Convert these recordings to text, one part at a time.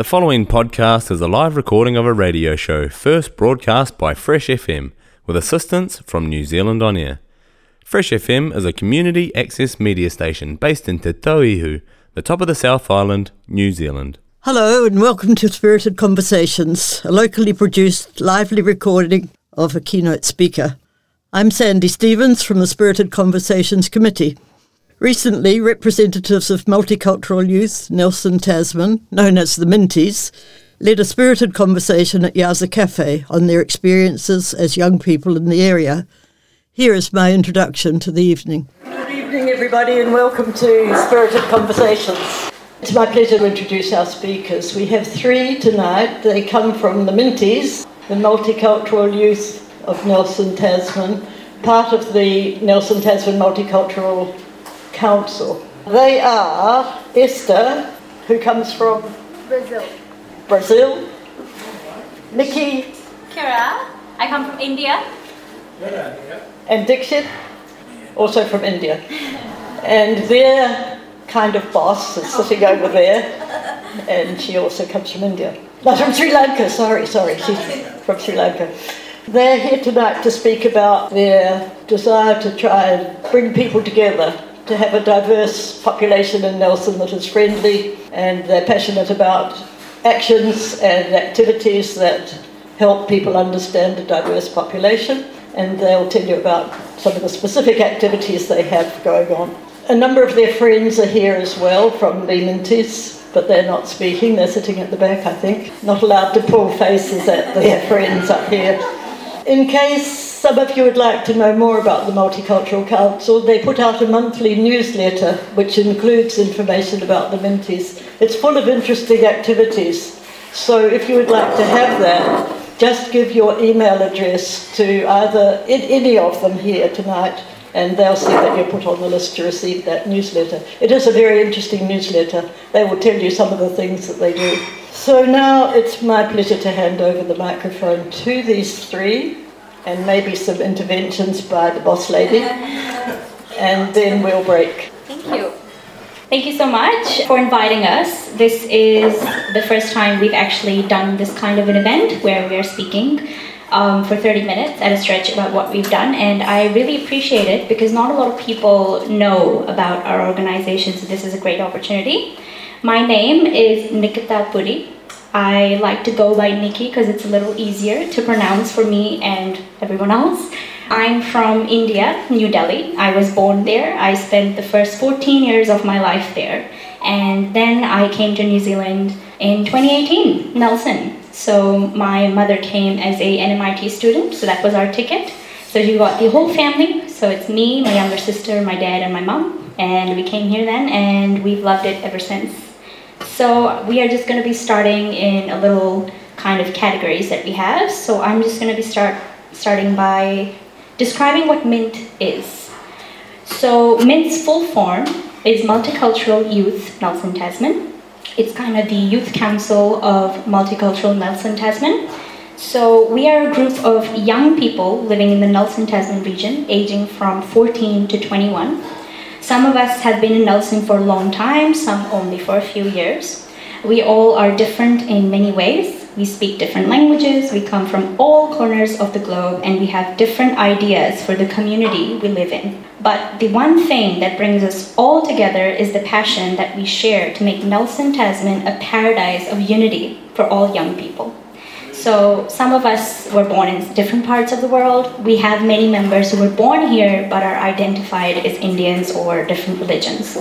The following podcast is a live recording of a radio show first broadcast by Fresh FM with assistance from New Zealand On Air. Fresh FM is a community access media station based in Te Tauihu, the top of the South Island, New Zealand. Hello and welcome to Spirited Conversations, a locally produced, lively recording of a keynote speaker. I'm Sandy Stevens from the Spirited Conversations Committee. Recently, representatives of multicultural youth, Nelson Tasman, known as the Minties, led a spirited conversation at Yaza Cafe on their experiences as young people in the area. Here is my introduction to the evening. Good evening, everybody, and welcome to Spirited Conversations. It's my pleasure to introduce our speakers. We have three tonight. They come from the Minties, the multicultural youth of Nelson Tasman, part of the Nelson Tasman Multicultural Council. They are Esther, who comes from Brazil. Brazil, Nikki, Kira, I come from India. and Dixit, also from India. And their kind of boss is sitting over there, and she also comes from India. No, from Sri Lanka, sorry, sorry, she's from Sri Lanka. They're here tonight to speak about their desire to try and bring people together, to have a diverse population in Nelson that is friendly, and they're passionate about actions and activities that help people understand a diverse population, and they'll tell you about some of the specific activities they have going on. A number of their friends are here as well from the Minties, but they're not speaking, they're sitting at the back, I think. Not allowed to pull faces at their friends up here. In case some of you would like to know more about the Multicultural Council, they put out a monthly newsletter which includes information about the Minties. It's full of interesting activities. So if you would like to have that, just give your email address to either any of them here tonight and they'll see that you're put on the list to receive that newsletter. It is a very interesting newsletter. They will tell you some of the things that they do. So now it's my pleasure to hand over the microphone to these three and maybe some interventions by the boss lady, and then we'll break. Thank you. Thank you so much for inviting us. This is the first time we've actually done this kind of an event where we are speaking um, for 30 minutes at a stretch about what we've done, and I really appreciate it because not a lot of people know about our organization, so this is a great opportunity. My name is Nikita Puri. I like to go by Nikki because it's a little easier to pronounce for me and everyone else. I'm from India, New Delhi. I was born there. I spent the first 14 years of my life there. And then I came to New Zealand in 2018, Nelson. So my mother came as a NMIT student, so that was our ticket. So you got the whole family. So it's me, my younger sister, my dad, and my mom. And we came here then, and we've loved it ever since. So we are just going to be starting in a little kind of categories that we have. So I'm just going to be start starting by describing what MINT is. So MINT's full form is Multicultural Youth Nelson Tasman. It's kind of the youth council of Multicultural Nelson Tasman. So we are a group of young people living in the Nelson Tasman region, aging from 14 to 21. Some of us have been in Nelson for a long time, some only for a few years. We all are different in many ways. We speak different languages, we come from all corners of the globe, and we have different ideas for the community we live in. But the one thing that brings us all together is the passion that we share to make Nelson Tasman a paradise of unity for all young people. So some of us were born in different parts of the world. We have many members who were born here but are identified as Indians or different religions.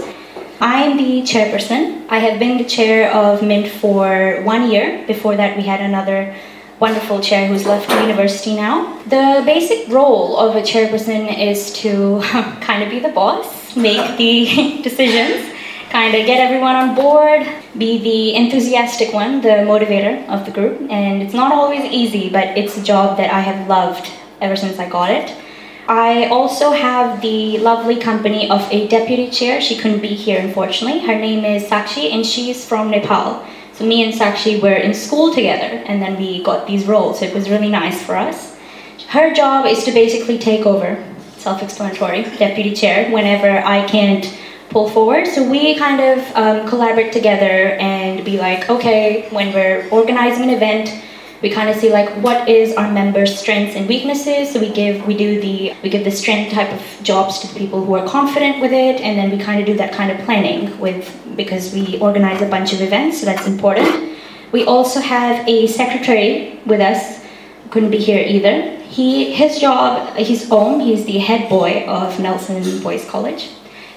I'm the chairperson. I have been the chair of Mint for one year. Before that, we had another wonderful chair who's left university now. The basic role of a chairperson is to kind of be the boss, make the decisions, kind of get everyone on board, be the enthusiastic one, the motivator of the group. And it's not always easy, but it's a job that I have loved ever since I got it. I also have the lovely company of a deputy chair. She couldn't be here, unfortunately. Her name is Sakshi, and she's from Nepal. So me and Sakshi were in school together, and then we got these roles. So it was really nice for us. Her job is to basically take over, self-explanatory, deputy chair, whenever I can't pull forward. So we kind of um, collaborate together and be like, okay, when we're organizing an event, we kind of see like what is our members' strengths and weaknesses. So we give we do the we give the strength type of jobs to the people who are confident with it, and then we kind of do that kind of planning with because we organize a bunch of events, so that's important. We also have a secretary with us. Couldn't be here either. He his job his own. He's the head boy of Nelson Boys College.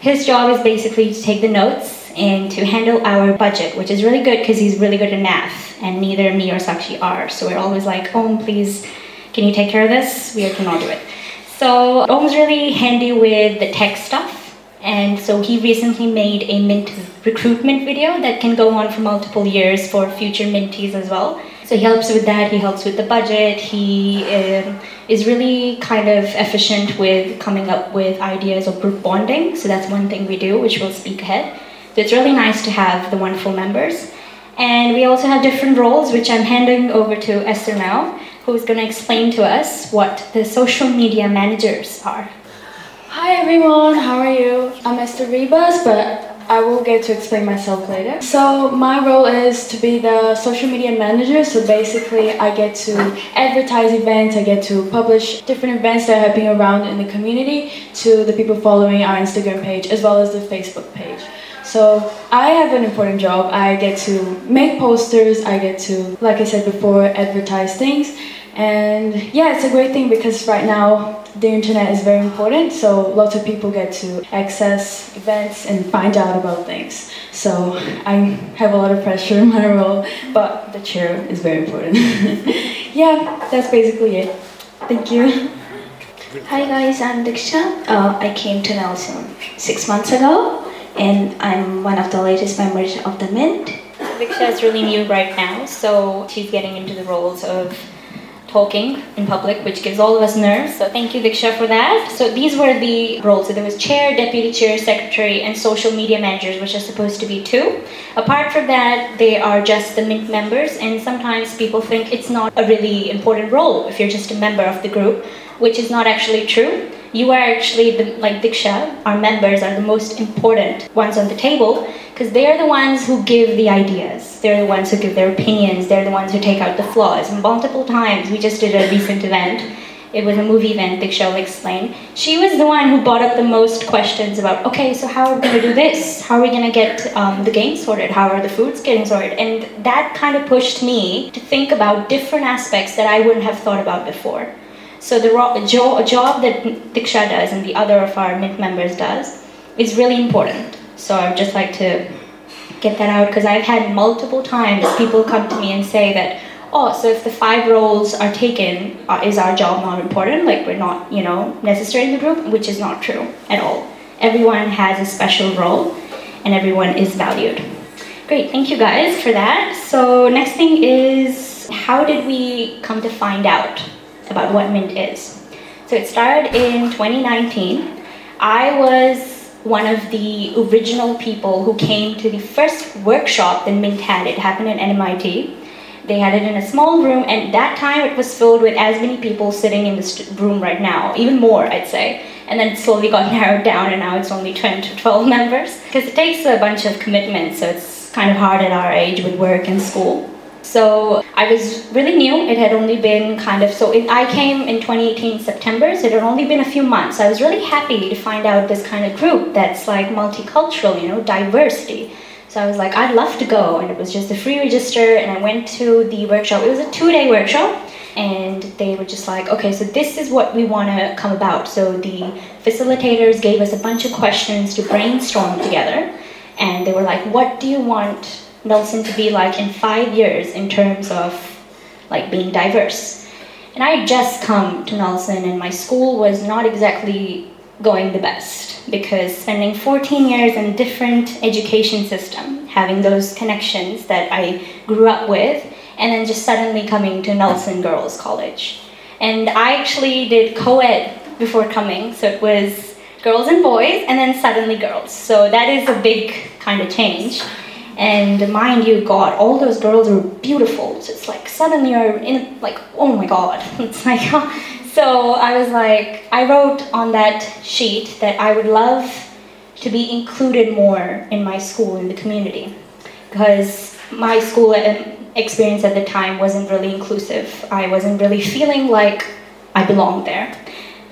His job is basically to take the notes and to handle our budget, which is really good because he's really good at math, and neither me or Sakshi are. So we're always like, oh, please, can you take care of this? We cannot do it. So Om's really handy with the tech stuff. And so he recently made a Mint recruitment video that can go on for multiple years for future Minties as well. So he helps with that, he helps with the budget, he um, is really kind of efficient with coming up with ideas of group bonding. So that's one thing we do, which we'll speak ahead. So it's really nice to have the wonderful members. And we also have different roles, which I'm handing over to Esther now, who's going to explain to us what the social media managers are. Hi everyone, how are you? I'm Esther Ribas, but I will get to explain myself later. So my role is to be the social media manager. So basically I get to advertise events, I get to publish different events that are happening around in the community to the people following our Instagram page as well as the Facebook page. So I have an important job. I get to make posters, I get to, like I said before, advertise things. And yeah, it's a great thing because right now the internet is very important, so lots of people get to access events and find out about things. So I have a lot of pressure in my role, but the chair is very important. yeah, that's basically it. Thank you. Hi guys, I'm Diksha. Uh, I came to Nelson six months ago, and I'm one of the latest members of the Mint. Diksha is really new right now, so she's getting into the roles of talking in public, which gives all of us nerves. So thank you, Diksha, for that. So these were the roles. So there was chair, deputy chair, secretary, and social media managers, which are supposed to be two. Apart from that, they are just the Mint members, and sometimes people think it's not a really important role if you're just a member of the group, which is not actually true you are actually the, like Diksha, our members are the most important ones on the table because they're the ones who give the ideas. They're the ones who give their opinions. They're the ones who take out the flaws. And Multiple times, we just did a recent event. It was a movie event, Diksha will explain. She was the one who brought up the most questions about, okay, so how are we going to do this? How are we going to get um, the game sorted? How are the foods getting sorted? And that kind of pushed me to think about different aspects that I wouldn't have thought about before. So the jo- job that Diksha does and the other of our Mint members does is really important. So I'd just like to get that out because I've had multiple times people come to me and say that, oh, so if the five roles are taken, uh, is our job not important? Like we're not, you know, necessary in the group, which is not true at all. Everyone has a special role and everyone is valued. Great, thank you guys for that. So next thing is, how did we come to find out about what Mint is. So it started in 2019. I was one of the original people who came to the first workshop that Mint had. It happened at NMIT. They had it in a small room, and that time it was filled with as many people sitting in this room right now, even more, I'd say. And then it slowly got narrowed down, and now it's only 10 to 12 members. Because it takes a bunch of commitment, so it's kind of hard at our age with work and school. So I was really new. It had only been kind of, so it, I came in 2018 September, so it had only been a few months. I was really happy to find out this kind of group that's like multicultural, you know, diversity. So I was like, I'd love to go. And it was just a free register, and I went to the workshop. It was a two day workshop, and they were just like, okay, so this is what we want to come about. So the facilitators gave us a bunch of questions to brainstorm together, and they were like, what do you want Nelson to be like in five years in terms of like being diverse. And I had just come to Nelson and my school was not exactly going the best because spending 14 years in a different education system, having those connections that I grew up with, and then just suddenly coming to Nelson Girls College. And I actually did co-ed before coming, so it was girls and boys, and then suddenly girls. So that is a big kind of change. And mind you, God, all those girls are beautiful. So it's like suddenly you're in, like, oh my God. It's like, so I was like, I wrote on that sheet that I would love to be included more in my school in the community because my school um, experience at the time wasn't really inclusive. I wasn't really feeling like I belonged there.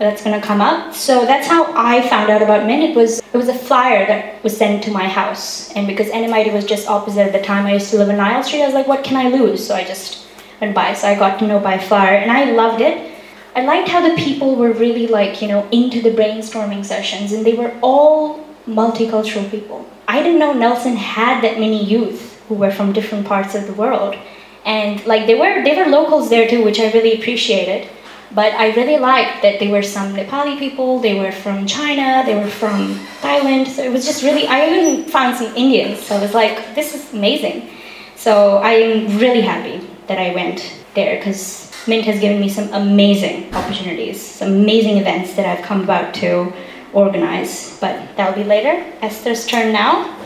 That's gonna come up. So that's how I found out about Mint. It was it was a flyer that was sent to my house, and because NMIT was just opposite at the time, I used to live in Nile Street. I was like, what can I lose? So I just went by. So I got to know by flyer, and I loved it. I liked how the people were really like you know into the brainstorming sessions, and they were all multicultural people. I didn't know Nelson had that many youth who were from different parts of the world, and like they were they were locals there too, which I really appreciated. But I really liked that there were some Nepali people, they were from China, they were from Thailand. So it was just really, I even found some Indians. So I was like, this is amazing. So I'm really happy that I went there because Mint has given me some amazing opportunities, some amazing events that I've come about to organize. But that'll be later. Esther's turn now.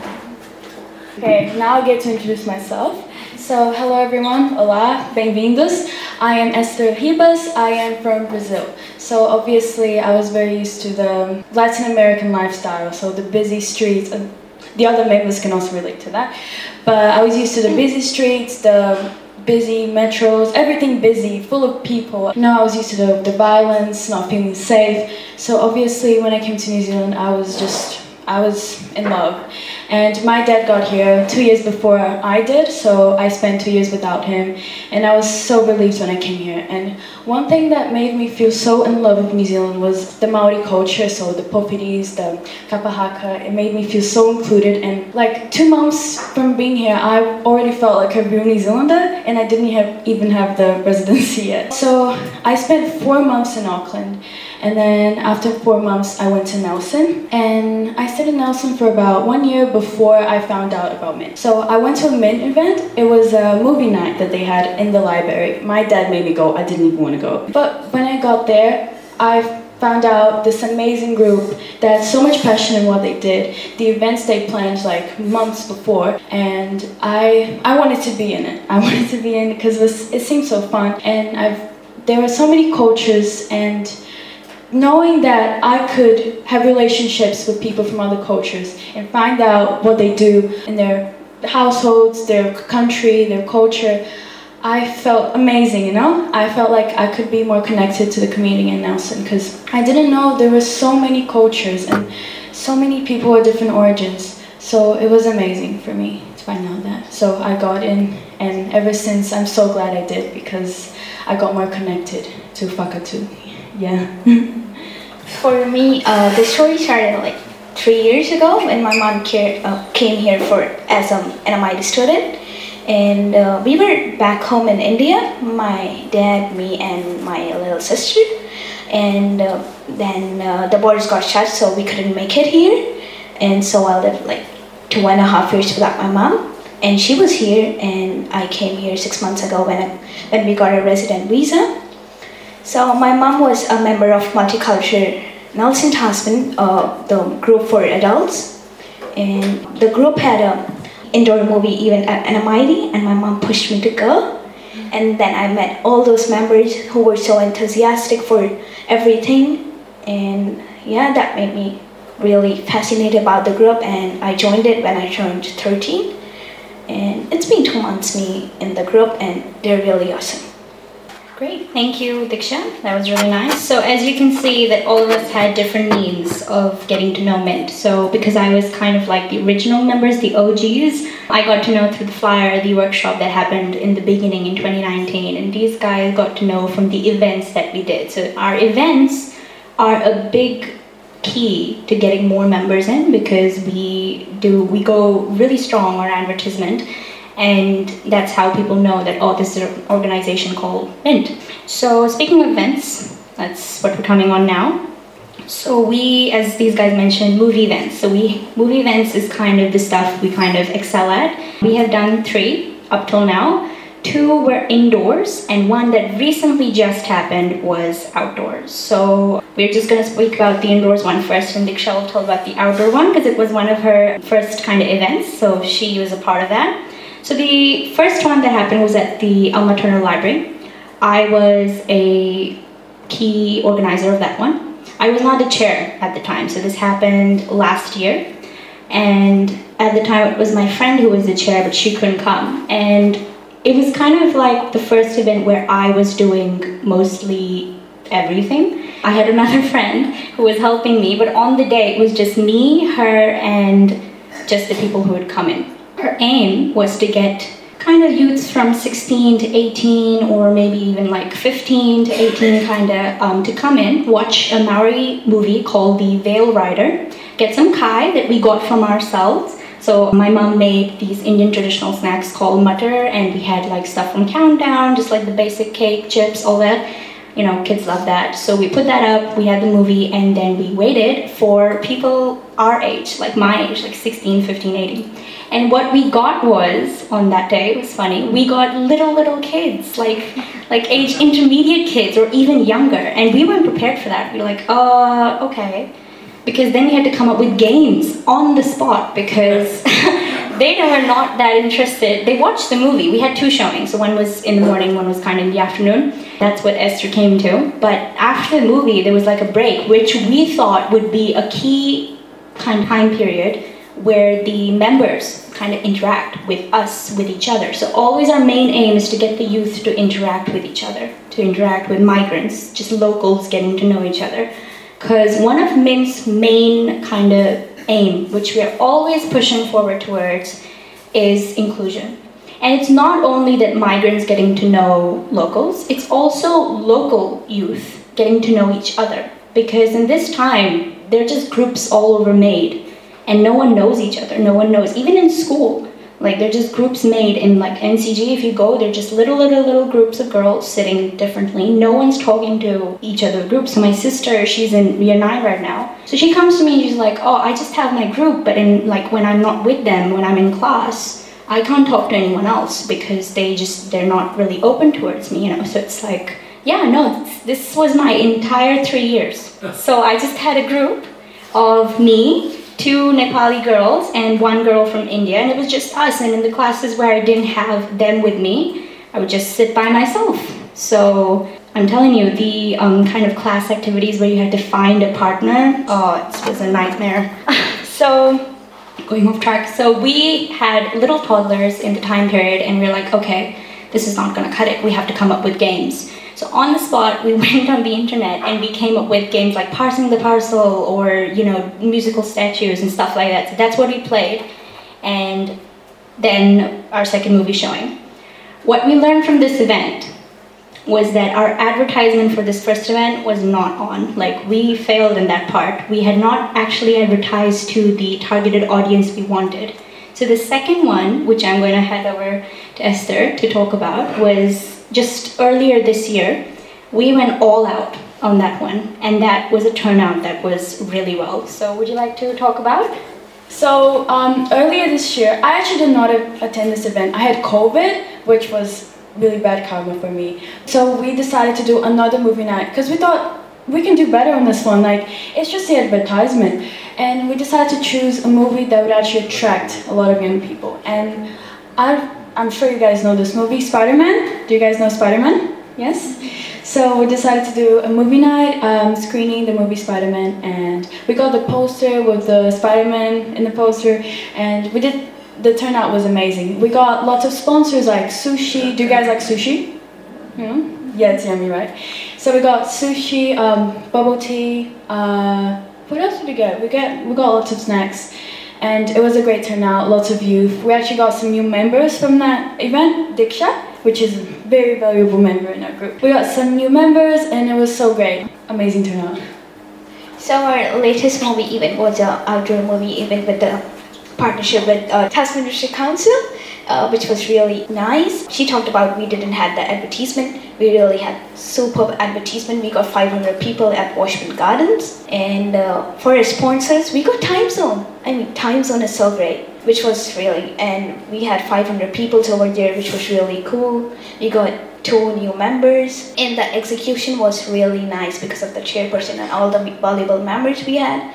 Okay, now I get to introduce myself. So, hello everyone, olá, bem-vindos. I am Esther Ribas, I am from Brazil. So, obviously, I was very used to the Latin American lifestyle, so the busy streets. And the other members can also relate to that. But I was used to the hmm. busy streets, the busy metros, everything busy, full of people. Know, I was used to the, the violence, not feeling safe. So, obviously, when I came to New Zealand, I was just I was in love. And my dad got here two years before I did, so I spent two years without him. And I was so relieved when I came here. And one thing that made me feel so in love with New Zealand was the Maori culture, so the powhiris, the kapahaka. It made me feel so included. And like two months from being here, I already felt like a real New Zealander, and I didn't have, even have the residency yet. So I spent four months in Auckland. And then after four months, I went to Nelson. And I stayed in Nelson for about one year before I found out about Mint. So I went to a Mint event. It was a movie night that they had in the library. My dad made me go. I didn't even want to go. But when I got there, I found out this amazing group that had so much passion in what they did the events they planned like months before and i i wanted to be in it i wanted to be in it because it, it seemed so fun and i've there were so many cultures and knowing that I could have relationships with people from other cultures and find out what they do in their households, their country, their culture, I felt amazing, you know? I felt like I could be more connected to the community in Nelson because I didn't know there were so many cultures and so many people with different origins. So it was amazing for me to find out that. So I got in, and ever since, I'm so glad I did because I got more connected to Whakatu. Yeah. For me, uh, the story started like three years ago when my mom care, uh, came here for as an NMIT student. And uh, we were back home in India, my dad, me, and my little sister. And uh, then uh, the borders got shut, so we couldn't make it here. And so I lived like two and a half years without my mom. And she was here, and I came here six months ago when, I, when we got a resident visa. So my mom was a member of Multicultural Nelson Tasman, uh, the group for adults, and the group had a indoor movie event at NMIT, and my mom pushed me to go. And then I met all those members who were so enthusiastic for everything, and yeah, that made me really fascinated about the group, and I joined it when I turned 13. And it's been two months me in the group, and they're really awesome. Great, thank you, Diksha. That was really nice. So as you can see that all of us had different means of getting to know Mint. So because I was kind of like the original members, the OGs, I got to know through the flyer, the workshop that happened in the beginning in 2019. And these guys got to know from the events that we did. So our events are a big key to getting more members in because we do we go really strong on advertisement and that's how people know that oh this is an organization called mint. So speaking of events that's what we're coming on now. So we as these guys mentioned movie events. So we movie events is kind of the stuff we kind of excel at. We have done three up till now. Two were indoors and one that recently just happened was outdoors. So we're just to speak about the indoors one first and Diksha will tell about the outdoor one because it was one of her first kind of events so she was a part of that so the first one that happened was at the Elma Turner Library. I was a key organizer of that one. I was not the chair at the time, so this happened last year. And at the time, it was my friend who was the chair, but she couldn't come. And it was kind of like the first event where I was doing mostly everything. I had another friend who was helping me, but on the day, it was just me, her, and just the people who would come in. Her aim was to get kind of youths from 16 to 18 or maybe even like 15 to 18 kind of um, to come in watch a maori movie called the Whale Rider get some kai that we got from ourselves. So my mom made these indian traditional snacks called mutter and we had like stuff from countdown just like the basic cake chips all that you know kids love that. So we put that up we had the movie and then we waited for people our age like my age like 16 15 18 and what we got was on that day it was funny we got little little kids like like age intermediate kids or even younger. And we weren't prepared for that. We were like uh okay. Because then we had to come up with games on the spot because they were not that interested. They watched the movie. We had two showings. So one was in the morning one was kind of in the afternoon. That's what esther came to. But after the movie there was like a break which we thought would be a key kind of time period where the members kind of interact with us, with each other. So always our main aim is to get the youth to interact with each other, to interact with migrants, just locals getting to know each other. Because one of MINT's main kind of aim, which we're always pushing forward towards, is inclusion. And it's not only that migrants getting to know locals, it's also local youth getting to know each other. Because in this time, they're just groups all over made and no one knows each other. No one knows. Even in school, like they're just groups made in like NCG. If you go, they're just little, little, little groups of girls sitting differently. No one's talking to each other group So my sister, she's in year nine right now. So she comes to me and she's like, "Oh, I just have my group, but in like when I'm not with them, when I'm in class." I can't talk to anyone else because they just they're not really open towards me, you know. So it's like, yeah, no, this was my entire three years. So I just had a group of me two Nepali girls and one girl from India, and it was just us. And in the classes where I didn't have them with me, I would just sit by myself. So I'm telling you, the um, kind of class activities where you had to find a partner, oh, it was a nightmare. so going off track. So we had little toddlers in the time period, and we were like, okay, this is not to cut it. We have to come up with games. So on the spot, we went on the internet and we came up with games like Passing the Parcel or, you know, musical statues and stuff like that. So that's what we played. And then our second movie showing. What we learned from this event was that our advertisement for this first event was not on. Like, we failed in that part. We had not actually advertised to the targeted audience we wanted. So the second one, which I'm going to head over to Esther to talk about, was just earlier this year, we went all out on that one, and that was a turnout that was really well. So, would you like to talk about? So, um, earlier this year, I actually did not attend this event. I had COVID, which was really bad karma for me. So, we decided to do another movie night because we thought we can do better on this one. Like, it's just the advertisement. And we decided to choose a movie that would actually attract a lot of young people. And I I'm sure you guys know this movie, Spider-Man. Do you guys know Spider-Man? Yes? So we decided to do a movie night, um, screening the movie Spider-Man, and we got the poster with the Spider-Man in the poster, and we did, the turnout was amazing. We got lots of sponsors like sushi. Do you guys like sushi? Yeah, yeah it's yummy, right? So we got sushi, um, bubble tea, uh, what else did we get? We get we got lots of snacks and it was a great turnout, lots of youth. We actually got some new members from that event, Diksha, which is a very valuable member in our group. We got some new members and it was so great. Amazing turnout. So our latest movie event was an outdoor movie event with the partnership with uh, Tasman District Council uh, which was really nice. She talked about we didn't have the advertisement. We really had superb advertisement. We got 500 people at Washbourn Gardens. And uh, for sponsors, we got Time Zone. I mean, Time Zone is so great, which was really, and we had 500 people over there, which was really cool. We got two new members and the execution was really nice because of the chairperson and all the valuable members we had.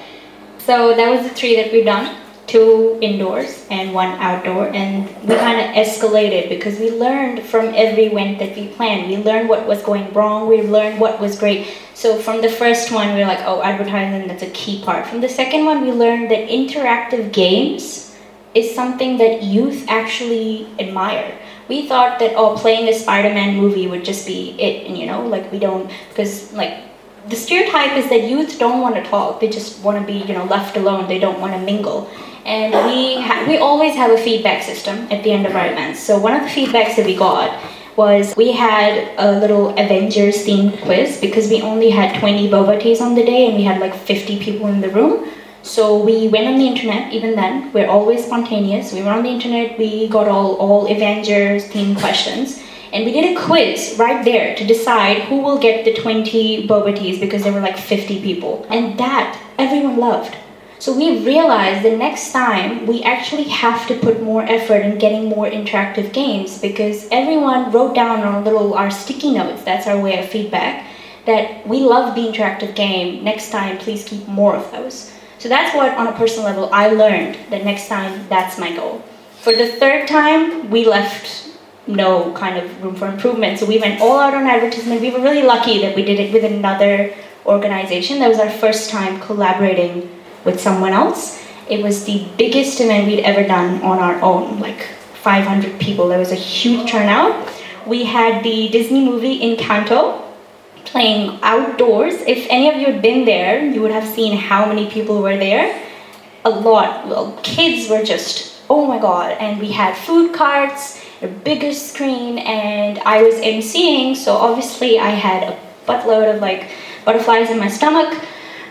So that was the three that we've done two indoors and one outdoor and we kind of escalated because we learned from every event that we planned. We learned what was going wrong we learned what was great. So from the first one we were like oh advertising that's a key part. From the second one we learned that interactive games is something that youth actually admire. We thought that oh playing a spider-man movie would just be it and you know like we don't because like the stereotype is that youth don't want to talk they just want to be you know left alone they don't want to mingle and we we always have a feedback system at the end of our events. So one of the feedbacks that we got was we had a little Avengers themed quiz because we only had 20 boba teas on the day and we had like 50 people in the room. So we went on the internet even then. We're always spontaneous. We were on the internet, we got all, all Avengers themed questions. And we did a quiz right there to decide who will get the 20 boba teas because there were like 50 people. And that everyone loved. So we realized the next time we actually have to put more effort in getting more interactive games because everyone wrote down on little our sticky notes, that's our way of feedback, that we love the interactive game. Next time, please keep more of those. So that's what, on a personal level, I learned that next time, that's my goal. For the third time, we left no kind of room for improvement. So we went all out on advertisement. We were really lucky that we did it with another organization. That was our first time collaborating with someone else. It was the biggest event we'd ever done on our own, like 500 people. There was a huge turnout. We had the Disney movie Encanto playing outdoors. If any of you had been there, you would have seen how many people were there. A lot. Well, kids were just, oh my god. And we had food carts, a bigger screen, and I was emceeing, so obviously I had a buttload of like butterflies in my stomach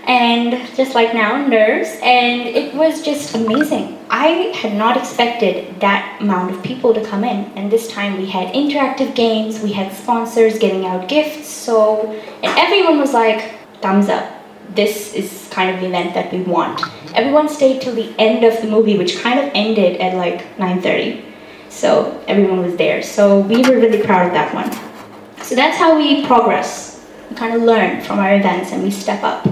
and just like now, nerves, and it was just amazing. I had not expected that amount of people to come in, and this time we had interactive games, we had sponsors giving out gifts, so, and everyone was like, thumbs up. This is kind of the event that we want. Everyone stayed till the end of the movie, which kind of ended at like 9:30. So everyone was there. So we were really proud of that one. So that's how we progress. We kind of learn from our events and we step up.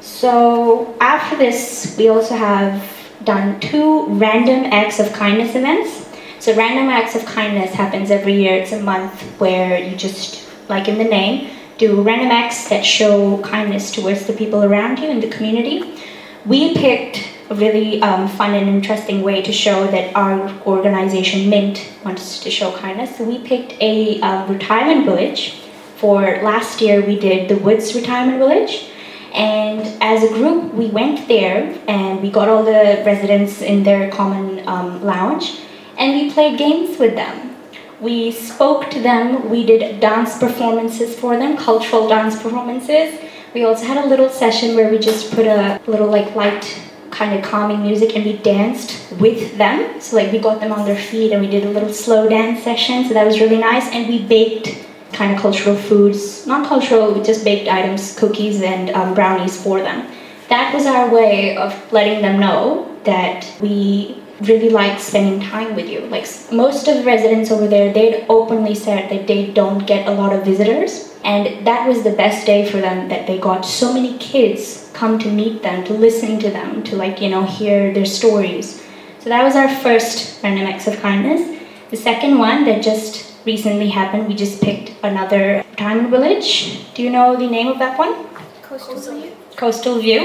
So after this, we also have done two random acts of kindness events. So random acts of kindness happens every year. It's a month where you just, like in the name, do random acts that show kindness towards the people around you in the community. We picked really um, fun and interesting way to show that our organization Mint wants to show kindness. So we picked a uh, retirement village. For last year, we did the Woods Retirement Village. And as a group, we went there and we got all the residents in their common um, lounge and we played games with them. We spoke to them, we did dance performances for them, cultural dance performances. We also had a little session where we just put a little like light kind of calming music and we danced with them. So like we got them on their feet and we did a little slow dance session. So that was really nice. And we baked kind of cultural foods, not cultural, just baked items, cookies and um, brownies for them. That was our way of letting them know that we really like spending time with you. Like most of the residents over there, they'd openly said that they don't get a lot of visitors. And that was the best day for them that they got so many kids come to meet them, to listen to them, to like, you know, hear their stories. So that was our first random acts of kindness. The second one that just recently happened. We just picked another retirement village. Do you know the name of that one? Coastal View. Coastal View.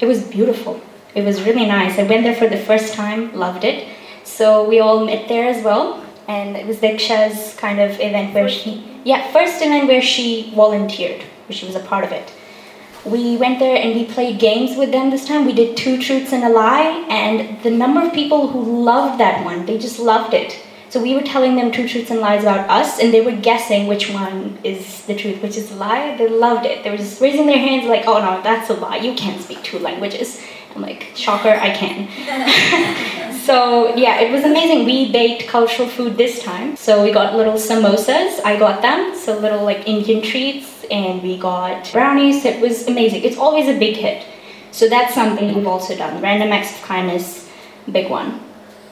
It was beautiful. It was really nice. I went there for the first time, loved it. So we all met there as well. And it was Diksha's kind of event where she, yeah, first event where she volunteered, where she was a part of it. We went there and we played games with them this time. We did two truths and a lie, and the number of people who loved that one, they just loved it. So we were telling them two truths and lies about us, and they were guessing which one is the truth, which is the lie. They loved it. They were just raising their hands like, oh no, that's a lie. You can't speak two languages. I'm like, shocker, I can. so yeah, it was amazing. We baked cultural food this time. So we got little samosas. I got them. So little like Indian treats, and we got brownies. It was amazing. It's always a big hit. So that's something we've also done. Random acts of kindness, big one.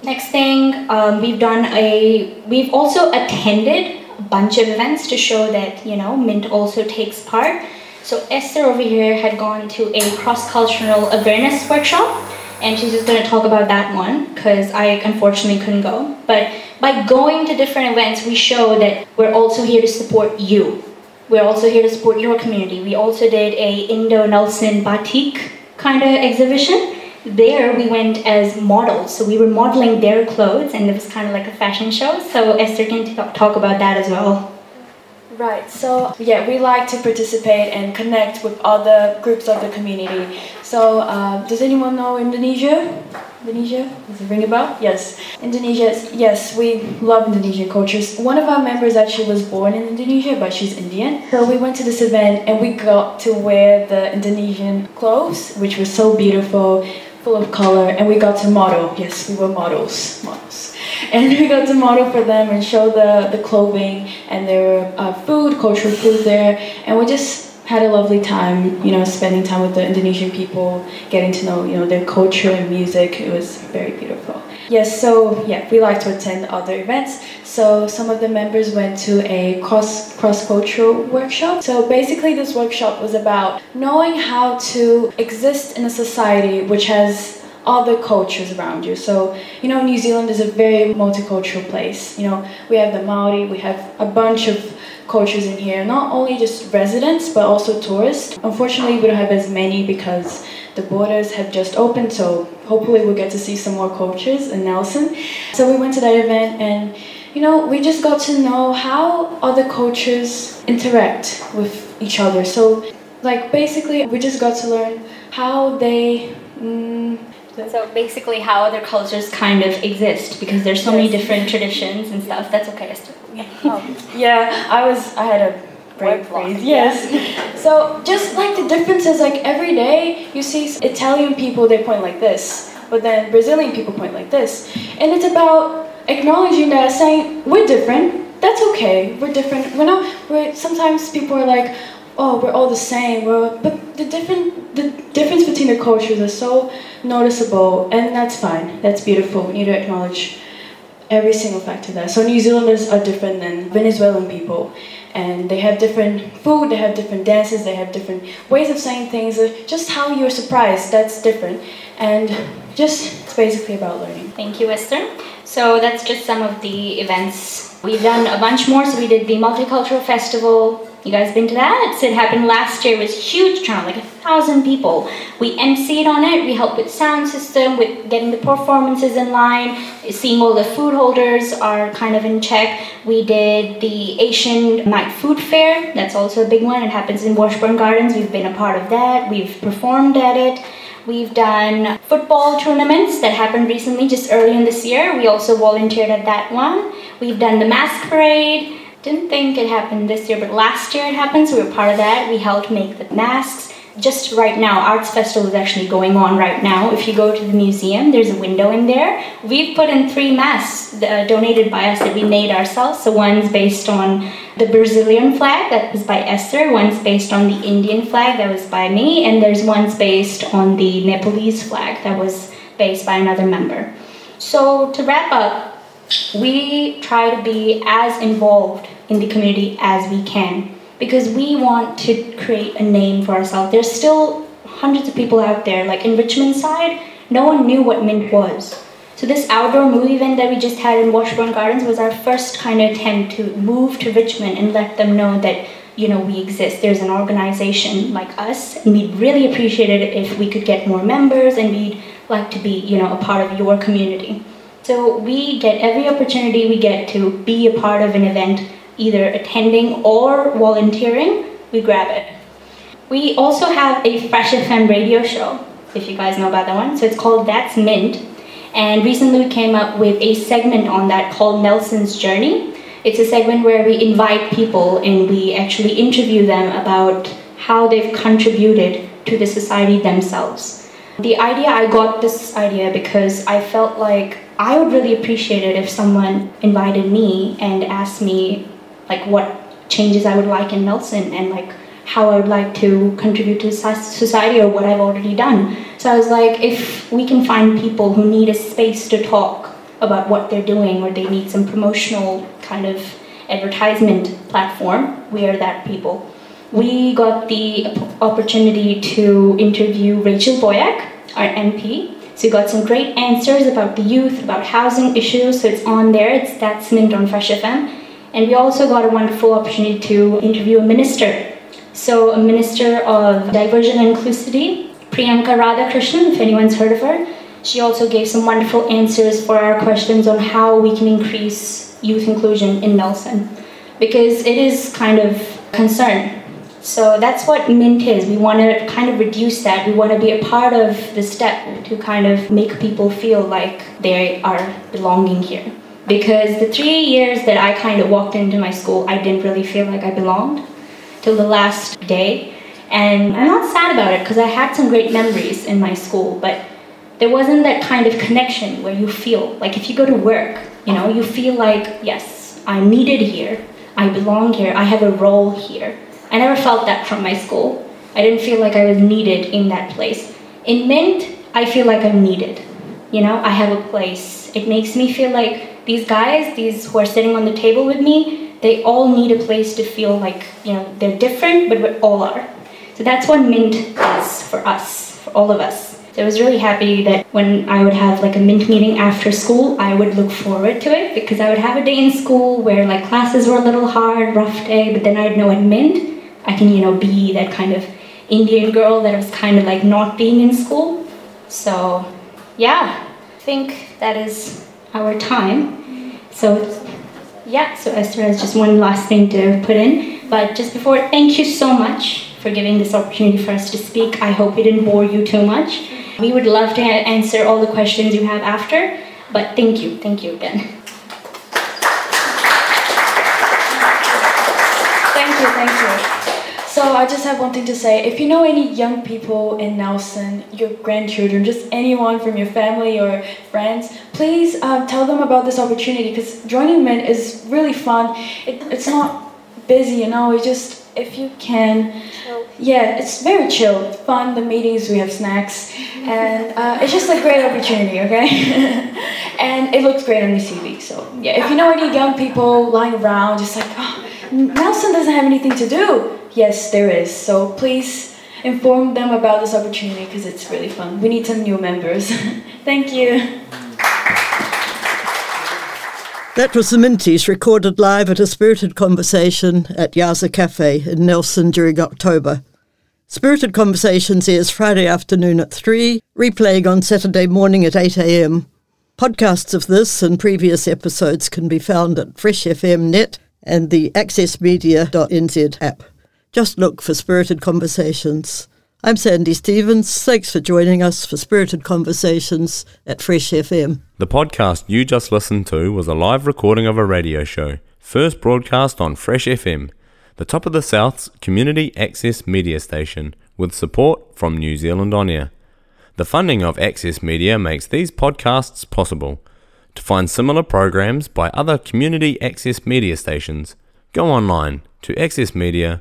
Next thing, um, we've done a, we've also attended a bunch of events to show that, you know, Mint also takes part. So Esther over here had gone to a cross-cultural awareness workshop and she's just going to talk about that one because I unfortunately couldn't go. But by going to different events, we show that we're also here to support you. We're also here to support your community. We also did a Indonesian batik kind of exhibition. There we went as models, so we were modeling their clothes, and it was kind of like a fashion show. So Esther can talk about that as well. Right, so yeah, we like to participate and connect with other groups of the community. So, uh, does anyone know Indonesia? Indonesia? Does it ring a bell? Yes. Indonesia, yes, we love Indonesian cultures. One of our members actually was born in Indonesia, but she's Indian. So, we went to this event and we got to wear the Indonesian clothes, which was so beautiful, full of color, and we got to model. Yes, we were models. Models and we got to model for them and show the, the clothing and their uh, food, cultural food there, and we just had a lovely time, you know, spending time with the Indonesian people, getting to know, you know, their culture and music. It was very beautiful. Yes, so yeah, we like to attend other events. So some of the members went to a cross cross cultural workshop. So basically, this workshop was about knowing how to exist in a society which has other cultures around you. So, you know, New Zealand is a very multicultural place. You know, we have the Maori, we have a bunch of cultures in here, not only just residents but also tourists. Unfortunately, we don't have as many because the borders have just opened, so hopefully we'll get to see some more cultures in Nelson. So we went to that event and you know, we just got to know how other cultures interact with each other. So, like, basically, we just got to learn how they mm, so basically, how other cultures kind of exist because there's so yes. many different traditions and stuff. That's okay, Esther. Um, yeah, I was. I had a brain freeze. Yes. so just like the differences, like every day you see Italian people, they point like this, but then Brazilian people point like this, and it's about acknowledging that, saying we're different. That's okay. We're different. We're not. We're sometimes people are like, oh, we're all the same. We're, but the different the difference between the cultures is so noticeable, and that's fine. That's beautiful. We need to acknowledge every single fact of that. So New Zealanders are different than Venezuelan people, and they have different food, they have different dances, they have different ways of saying things. Uh, just how you're surprised, that's different, and just it's basically about learning. Thank you, Esther. So that's just some of the events. We've done a bunch more. So we did the multicultural festival, you guys been to that? It happened last year. It was huge turnout, like a thousand people. We emceed on it. We helped with sound system, with getting the performances in line, seeing all the food holders are kind of in check. We did the Asian Night Food Fair. That's also a big one. It happens in Washbourn Gardens. We've been a part of that. We've performed at it. We've done football tournaments that happened recently, just early in this year. We also volunteered at that one. We've done the mask parade. Didn't think it happened this year, but last year it happened, so we were part of that. We helped make the masks. Just right now, Arts Festival is actually going on right now. If you go to the museum, there's a window in there. We've put in three masks uh, donated by us that we made ourselves. So one's based on the Brazilian flag, that was by Esther. One's based on the Indian flag, that was by me. And there's one's based on the Nepalese flag, that was based by another member. So to wrap up, we try to be as involved in the community as we can because we want to create a name for ourselves. There's still hundreds of people out there, like in Richmond side, no one knew what Mint was. So this outdoor movie event that we just had in Washbourn Gardens was our first kind of attempt to move to Richmond and let them know that you know we exist. There's an organization like us, and we'd really appreciate it if we could get more members, and we'd like to be you know a part of your community. So we get every opportunity we get to be a part of an event, either attending or volunteering, we grab it. We also have a Fresh FM radio show, if you guys know about that one. So it's called That's Mint. And recently we came up with a segment on that called Nelson's Journey. It's a segment where we invite people and we actually interview them about how they've contributed to the society themselves. The idea, I got this idea because I felt like I would really appreciate it if someone invited me and asked me like what changes I would like in Nelson and like how I would like to contribute to society or what I've already done. So I was like, if we can find people who need a space to talk about what they're doing or they need some promotional kind of advertisement platform, we are that people. We got the opportunity to interview Rachel Boyack, our MP, So we got some great answers about the youth, about housing issues. So it's on there. It's that's Mint on Fresh FM. And we also got a wonderful opportunity to interview a minister. So a minister of diversion and inclusivity, Priyanka Radhakrishnan, if anyone's heard of her. She also gave some wonderful answers for our questions on how we can increase youth inclusion in Nelson. Because it is kind of concern so that's what Mint is. We want to kind of reduce that. We want to be a part of the step to kind of make people feel like they are belonging here. Because the three years that I kind of walked into my school, I didn't really feel like I belonged till the last day. And I'm not sad about it because I had some great memories in my school, but there wasn't that kind of connection where you feel like if you go to work, you know, you feel like, yes, I'm needed here, I belong here, I have a role here. I never felt that from my school. I didn't feel like I was needed in that place. In Mint, I feel like I'm needed. You know, I have a place. It makes me feel like these guys, these who are sitting on the table with me, they all need a place to feel like, you know, they're different, but we all are. So that's what Mint is for us, for all of us. So I was really happy that when I would have like a Mint meeting after school, I would look forward to it because I would have a day in school where like classes were a little hard, rough day, but then I'd know at Mint, I can, you know, be that kind of Indian girl that was kind of like not being in school. So, yeah, I think that is our time. So, yeah, so Esther has just one last thing to put in. But just before, thank you so much for giving this opportunity for us to speak. I hope we didn't bore you too much. We would love to answer all the questions you have after, but thank you, thank you again. Thank you, thank you. So I just have one thing to say. If you know any young people in Nelson, your grandchildren, just anyone from your family or friends, please uh, tell them about this opportunity because joining Mint is really fun. It, it's not busy, you know. It's just if you can, yeah, it's very chill, fun. The meetings we have snacks, and uh, it's just a great opportunity. Okay, and it looks great on the CV. So yeah, if you know any young people lying around, just like oh, Nelson doesn't have anything to do Yes, there is. So please inform them about this opportunity because it's really fun. We need some new members. Thank you. That was the Minties recorded live at a spirited conversation at Yaza Cafe in Nelson during October. Spirited Conversations airs Friday afternoon at 3, replaying on Saturday morning at 8 a.m. Podcasts of this and previous episodes can be found at Fresh FM Net and the accessmedia.nz app. Just look for Spirited Conversations. I'm Sandy Stevens. Thanks for joining us for Spirited Conversations at Fresh FM. The podcast you just listened to was a live recording of a radio show, first broadcast on Fresh FM, the top of the South's community access media station, with support from New Zealand On Air. The funding of Access Media makes these podcasts possible. To find similar programs by other community access media stations, go online to accessmedia.com